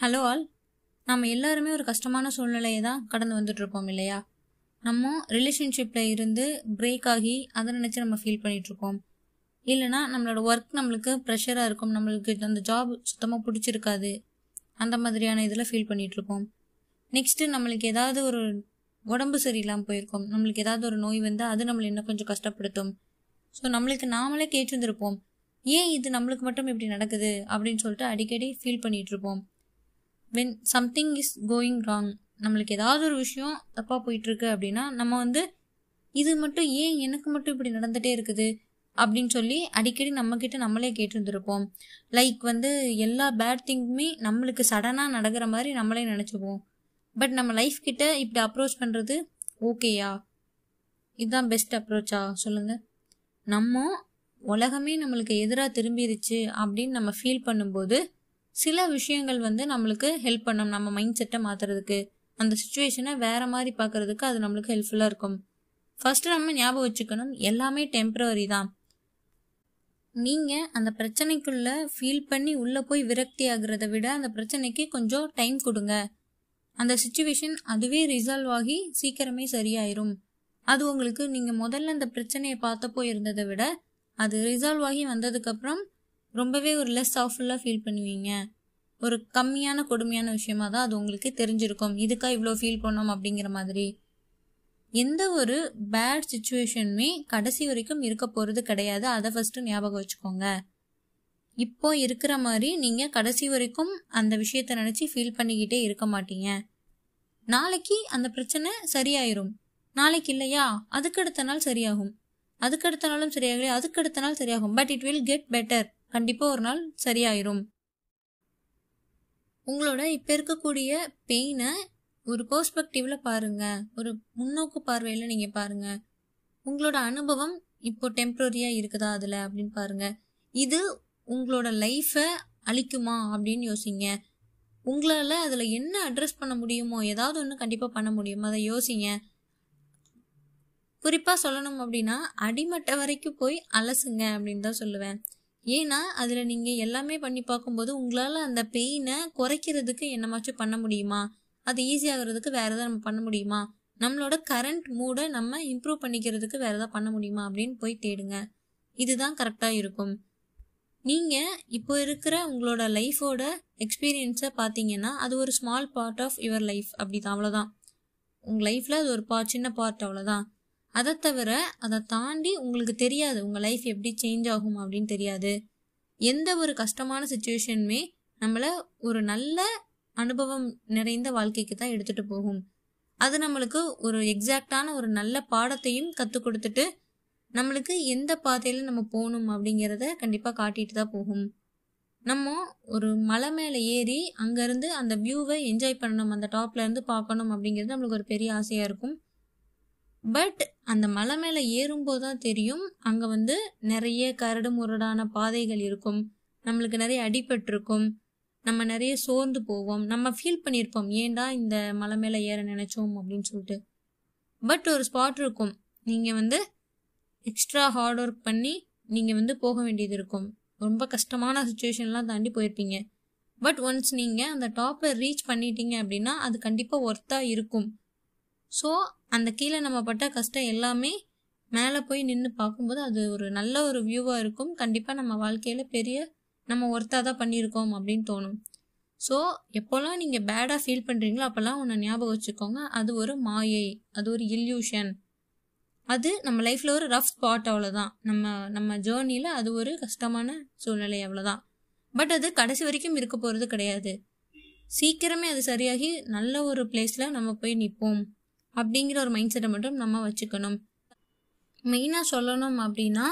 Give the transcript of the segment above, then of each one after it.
Hello all. நம்ம எல்லாருமே ஒரு கஷ்டமான சூழ்நிலையை தான் கடந்து வந்துட்டு இல்லையா? நம்ம ரிலேஷன்ஷிப்பில் இருந்து பிரேக் ஆகி அதை நினச்சி நம்ம ஃபீல் பண்ணிகிட்ருக்கோம் இல்லைனா நம்மளோட ஒர்க் நம்மளுக்கு ப்ரெஷராக இருக்கும். நம்மளுக்கு அந்த ஜாப் சுத்தமாக பிடிச்சிருக்காது. அந்த மாதிரியான இதில் ஃபீல் பண்ணிகிட்ருக்கோம் நெக்ஸ்ட்டு நம்மளுக்கு ஏதாவது ஒரு உடம்பு சரியில்லாமல் போயிருக்கோம். நம்மளுக்கு ஏதாவது ஒரு நோய் வந்தால் அது நம்மளை இன்னும் கொஞ்சம் கஷ்டப்படுத்தும். ஸோ நம்மளுக்கு நாமளே கேட்டிருந்திருப்போம். ஏன் இது நம்மளுக்கு மட்டும் இப்படி நடக்குது? அப்படின்னு சொல்லிட்டு அடிக்கடி ஃபீல் பண்ணிகிட்ருப்போம் இருப்போம் when something is going wrong நம்மளுக்கு ஏதாவது ஒரு விஷயம் தப்பாக போயிட்டுருக்கு அப்படின்னா நம்ம வந்து இது மட்டும் ஏன் எனக்கு மட்டும் இப்படி நடந்துகிட்டே இருக்குது அப்படின்னு சொல்லி அடிக்கடி நம்மக்கிட்ட நம்மளே கேட்டிருந்துருப்போம். லைக் வந்து எல்லா பேட் திங்குமே நம்மளுக்கு சடனாக நடக்கிற மாதிரி நம்மளே நினச்சிப்போம். பட் நம்ம லைஃப் கிட்ட இப்படி அப்ரோச் பண்ணுறது ஓகேயா இதுதான் பெஸ்ட் அப்ரோச்சா சொல்லுங்கள் நம்ம உலகமே நம்மளுக்கு எதிராக திரும்பிடுச்சு அப்படின்னு நம்ம ஃபீல் பண்ணும்போது சில விஷயங்கள் வந்து நம்மளுக்கு ஹெல்ப் பண்ணும். நம்ம மைண்ட் செட்டை மாற்றுறதுக்கு அந்த சுச்சுவேஷனை வேற மாதிரி பார்க்கறதுக்கு அது நம்மளுக்கு ஹெல்ப்ஃபுல்லாக இருக்கும். ஃபர்ஸ்ட் நம்ம ஞாபகம் வச்சுக்கணும் எல்லாமே டெம்பரரி தான். நீங்கள் அந்த பிரச்சனைக்குள்ள ஃபீல் பண்ணி உள்ளே போய் விரக்தி ஆகுறத விட அந்த பிரச்சனைக்கு கொஞ்சம் டைம் கொடுங்க. அந்த சுச்சுவேஷன் அதுவே ரிசால்வ் ஆகி சீக்கிரமே சரியாயிரும். அது உங்களுக்கு நீங்கள் முதல்ல அந்த பிரச்சனையை பார்த்தப்போ இருந்ததை விட அது ரிசால்வ் ஆகி வந்ததுக்கப்புறம் ரொம்பவே ஒரு லெஸ் சவுஃபுல்லாக ஃபீல் பண்ணுவீங்க. ஒரு கம்மியான கொடுமையான விஷயமா தான் அது உங்களுக்கு தெரிஞ்சிருக்கும். இதுக்காக இவ்வளோ ஃபீல் பண்ணோம் அப்படிங்கிற மாதிரி. எந்த ஒரு பேட் சுச்சுவேஷனுமே கடைசி வரைக்கும் இருக்க போகிறது கிடையாது. அதை ஃபஸ்ட்டு ஞாபகம் வச்சுக்கோங்க. இப்போ இருக்கிற மாதிரி நீங்கள் கடைசி வரைக்கும் அந்த விஷயத்தை நினச்சி ஃபீல் பண்ணிக்கிட்டே இருக்க மாட்டீங்க. நாளைக்கு அந்த பிரச்சனை சரியாயிரும். நாளைக்கு இல்லையா? அதுக்கடுத்த நாள் சரியாகும். அதுக்கடுத்த நாளும் சரியாகலையா? அதுக்கடுத்த நாள் சரியாகும். But it will get better கண்டிப்பாக ஒரு நாள் சரியாயிரும். உங்களோட இப்போ இருக்கக்கூடிய பெயினை ஒரு பெர்ஸ்பெக்டிவில் பாருங்க. ஒரு முன்னோக்கு பார்வையில் நீங்கள் பாருங்க. உங்களோட அனுபவம் இப்போ டெம்ப்ரரியாக இருக்குதா அதில் அப்படின்னு பாருங்க. இது உங்களோட லைஃப்பை அழிக்குமா அப்படின்னு யோசிங்க. உங்களால் அதில் என்ன அட்ரஸ் பண்ண முடியுமோ ஏதாவது ஒன்று கண்டிப்பாக பண்ண முடியுமோ அதை யோசிங்க. குறிப்பாக சொல்லணும் அப்படின்னா அடிமட்ட வரைக்கும் போய் அலசுங்க அப்படின்னு தான் சொல்லுவேன். ஏன்னா அதில் நீங்கள் எல்லாமே பண்ணி பார்க்கும்போது உங்களால் அந்த பெயினை குறைக்கிறதுக்கு என்னமாச்சும் பண்ண முடியுமா? அது ஈஸியாகிறதுக்கு வேறு எதாவது நம்ம பண்ண முடியுமா? நம்மளோட கரண்ட் மூடை நம்ம இம்ப்ரூவ் பண்ணிக்கிறதுக்கு வேறு எதாவது பண்ண முடியுமா? அப்படின்னு போய் தேடுங்க. இதுதான் கரெக்டாக இருக்கும். நீங்கள் இப்போ இருக்கிற உங்களோட லைஃபோட எக்ஸ்பீரியன்ஸை பார்த்தீங்கன்னா அது ஒரு small part of your life அப்படி தான் அவ்வளோதான் உங்கள் லைஃப்பில் அது ஒரு பார்ட் சின்ன பார்ட் அவ்வளோதான் அதை தவிர அதை தாண்டி உங்களுக்கு தெரியாது உங்கள் லைஃப் எப்படி சேஞ்ச் ஆகும் அப்படின்னு தெரியாது. எந்த ஒரு கஷ்டமான சுச்சுவேஷனுமே நம்மளை ஒரு நல்ல அனுபவம் நிறைந்த வாழ்க்கைக்கு தான் எடுத்துகிட்டு போகும். அது நம்மளுக்கு ஒரு எக்ஸாக்டான ஒரு நல்ல பாடத்தையும் கற்றுக் கொடுத்துட்டு நம்மளுக்கு எந்த பாதையில் நம்ம போகணும் அப்படிங்கிறத கண்டிப்பாக காட்டிட்டு தான் போகும். நம்ம ஒரு மலை மேலே ஏறி அங்கேருந்து அந்த வியூவை என்ஜாய் பண்ணணும் அந்த டாப்ல இருந்து பார்க்கணும் அப்படிங்கிறது நம்மளுக்கு ஒரு பெரிய ஆசையாக இருக்கும். பட் அந்த மலை மேலே ஏறும்போது தான் தெரியும். அங்கே வந்து நிறைய கரடு முரடான பாதைகள் இருக்கும். நம்மளுக்கு நிறைய அடிபட்டிருக்கும். நம்ம நிறைய சோர்ந்து போவோம். நம்ம ஃபீல் பண்ணியிருப்போம். ஏன்டா இந்த மலை மேலே ஏற நினைச்சோம் அப்படின்னு சொல்லிட்டு. பட் ஒரு ஸ்பாட் இருக்கும். நீங்கள் வந்து எக்ஸ்ட்ரா ஹார்ட் ஒர்க் பண்ணி நீங்கள் வந்து போக வேண்டியது இருக்கும். ரொம்ப கஷ்டமான சுச்சுவேஷன்லாம் தாண்டி போயிருப்பீங்க. பட் ஒன்ஸ் நீங்கள் அந்த டாப்பை ரீச் பண்ணிட்டீங்க அப்படின்னா அது கண்டிப்பாக ஒர்த்தாக இருக்கும். ஸோ அந்த கீழே நம்ம பட்ட கஷ்டம் எல்லாமே மேலே போய் நின்று பார்க்கும்போது அது ஒரு நல்ல ஒரு வியூவாக இருக்கும். கண்டிப்பாக நம்ம வாழ்க்கையில் பெரிய நம்ம ஒர்த்தாக தான் பண்ணியிருக்கோம் அப்படின்னு தோணும். ஸோ எப்போல்லாம் நீங்கள் பேடாக ஃபீல் பண்ணுறீங்களோ அப்போல்லாம் ஒன்று ஞாபகம் வச்சுக்கோங்க. அது ஒரு மாயை அது ஒரு இல்யூஷன் அது நம்ம லைஃப்பில் ஒரு ரஃப் ஸ்பாட் அவ்வளோதான் நம்ம நம்ம ஜேர்னியில் அது ஒரு கஷ்டமான சூழ்நிலை அவ்வளோதான் பட் அது கடைசி வரைக்கும் இருக்க போகிறது கிடையாது. சீக்கிரமே அது சரியாகி நல்ல ஒரு பிளேஸில் நம்ம போய் நிற்போம் அப்படிங்கிற ஒரு மைண்ட் செட்டை மட்டும் நம்ம வச்சுக்கணும். மெயினாக சொல்லணும் அப்படின்னா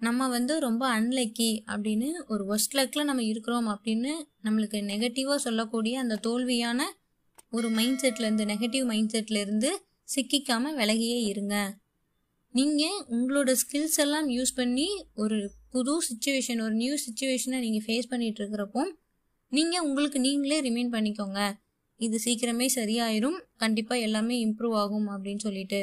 நம்ம வந்து ரொம்ப அன்லக்கி அப்படின்னு ஒரு ஒஸ்ட் லக்கில் நம்ம இருக்கிறோம் அப்படின்னு நம்மளுக்கு நெகட்டிவாக சொல்லக்கூடிய அந்த தோல்வியான ஒரு மைண்ட் செட்லேருந்து நெகட்டிவ் மைண்ட் செட்லேருந்து சிக்கிக்காமல் விலகியே இருங்க. நீங்கள் உங்களோட ஸ்கில்ஸ் எல்லாம் யூஸ் பண்ணி ஒரு புது சுச்சுவேஷன் ஒரு நியூ சுச்சுவேஷனை நீங்கள் ஃபேஸ் பண்ணிகிட்டு இருக்கிறப்போ நீங்கள் உங்களுக்கு நீங்களே ரிமைன் பண்ணிக்கோங்க. இது சீக்கிரமே சரியாயிரும். கண்டிப்பாக எல்லாமே இம்ப்ரூவ் ஆகும் அப்படின்னு சொல்லிட்டு